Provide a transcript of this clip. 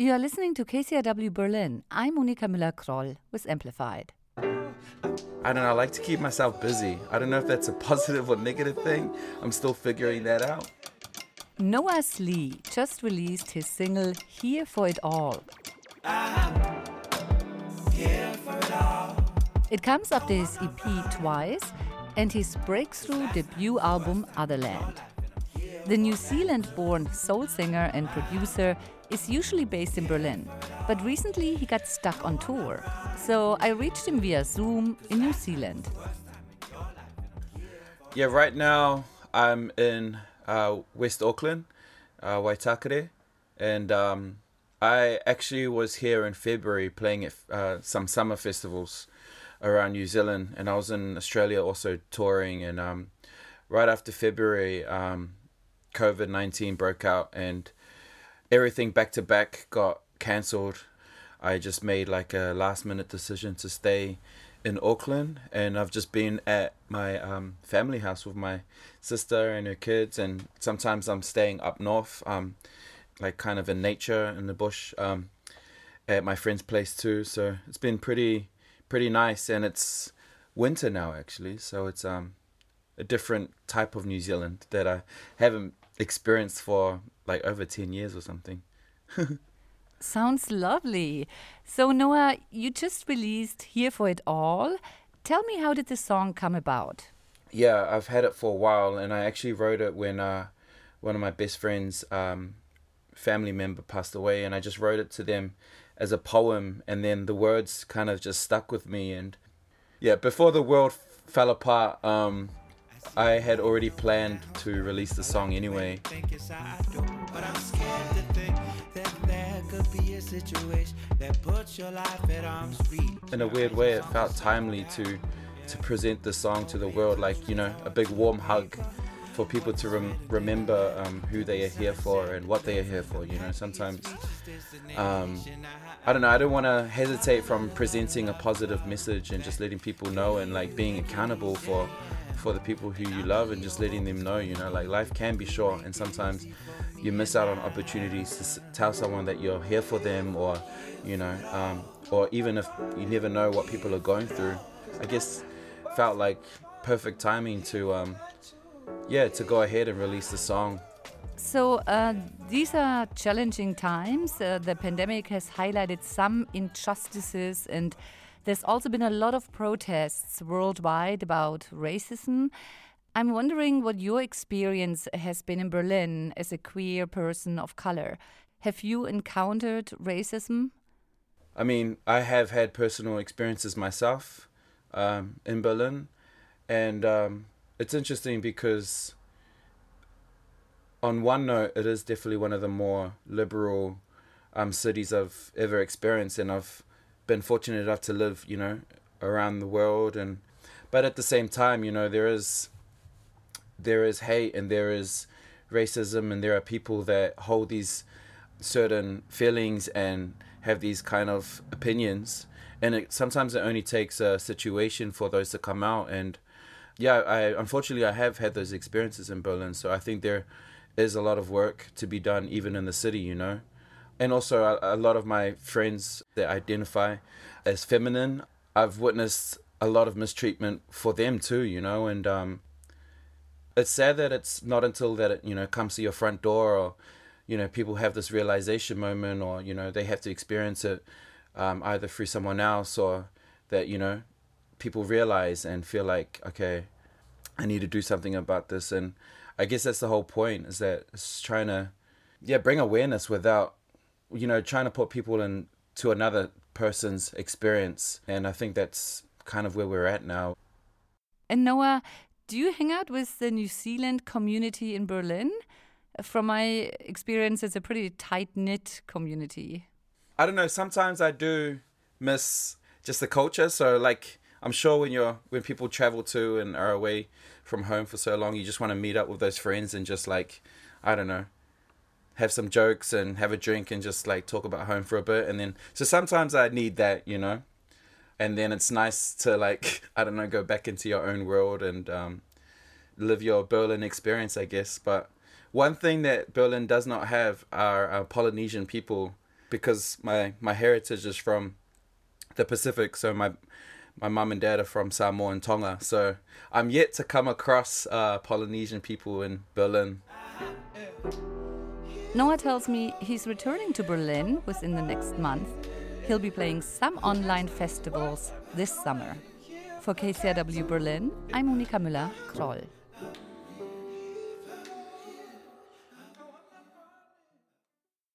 You are listening to KCRW Berlin. I'm Monika Müller-Kroll with Amplified. I don't know, I like to keep myself busy. I don't know if that's a positive or negative thing. I'm still figuring that out. Noah Slee just released his single Here for It All. It comes after his EP Twice and his breakthrough debut album Otherland. The New Zealand born soul singer and producer is usually based in Berlin, but recently he got stuck on tour. So I reached him via Zoom in New Zealand. Yeah, right now I'm in uh, West Auckland, uh, Waitakere, and um, I actually was here in February playing at uh, some summer festivals around New Zealand, and I was in Australia also touring. And um, right after February, um, COVID 19 broke out and everything back to back got cancelled. I just made like a last minute decision to stay in Auckland and I've just been at my um, family house with my sister and her kids and sometimes I'm staying up north um, like kind of in nature in the bush um, at my friend's place too so it's been pretty pretty nice and it's winter now actually so it's um a different type of New Zealand that I haven't experienced for like over 10 years or something. Sounds lovely. So, Noah, you just released Here for It All. Tell me, how did the song come about? Yeah, I've had it for a while, and I actually wrote it when uh, one of my best friends' um, family member passed away, and I just wrote it to them as a poem, and then the words kind of just stuck with me. And yeah, before the world fell apart, um, I had already planned to release the song anyway. In a weird way, it felt timely to to present the song to the world, like you know, a big warm hug for people to rem- remember um, who they are here for and what they are here for. You know, sometimes um, I don't know. I don't want to hesitate from presenting a positive message and just letting people know and like being accountable for for the people who you love and just letting them know. You know, like life can be short and sometimes you miss out on opportunities to tell someone that you're here for them or you know um, or even if you never know what people are going through i guess felt like perfect timing to um, yeah to go ahead and release the song so uh, these are challenging times uh, the pandemic has highlighted some injustices and there's also been a lot of protests worldwide about racism I'm wondering what your experience has been in Berlin as a queer person of color. Have you encountered racism? I mean, I have had personal experiences myself um, in Berlin, and um, it's interesting because, on one note, it is definitely one of the more liberal um, cities I've ever experienced, and I've been fortunate enough to live, you know, around the world, and but at the same time, you know, there is there is hate and there is racism and there are people that hold these certain feelings and have these kind of opinions and it sometimes it only takes a situation for those to come out and yeah i unfortunately i have had those experiences in berlin so i think there is a lot of work to be done even in the city you know? And also a, a lot of my friends that identify as feminine. I've witnessed a lot of mistreatment for them too you know? And um it's sad that it's not until that it you know comes to your front door or you know people have this realization moment or you know they have to experience it um, either through someone else or that you know people realize and feel like okay i need to do something about this and i guess that's the whole point is that it's trying to yeah bring awareness without you know trying to put people in to another person's experience and i think that's kind of where we're at now and noah do you hang out with the New Zealand community in Berlin? From my experience, it's a pretty tight knit community. I don't know. Sometimes I do miss just the culture. So, like, I'm sure when you're when people travel to and are away from home for so long, you just want to meet up with those friends and just like, I don't know, have some jokes and have a drink and just like talk about home for a bit. And then, so sometimes I need that, you know and then it's nice to like I don't know go back into your own world and um, live your Berlin experience, I guess. But one thing that Berlin does not have are uh, Polynesian people because my my heritage is from the Pacific. So my my mum and dad are from Samoa and Tonga. So I'm yet to come across uh, Polynesian people in Berlin. Noah tells me he's returning to Berlin within the next month. He'll be playing some online festivals this summer. For KCRW Berlin, I'm Monika Müller-Kroll.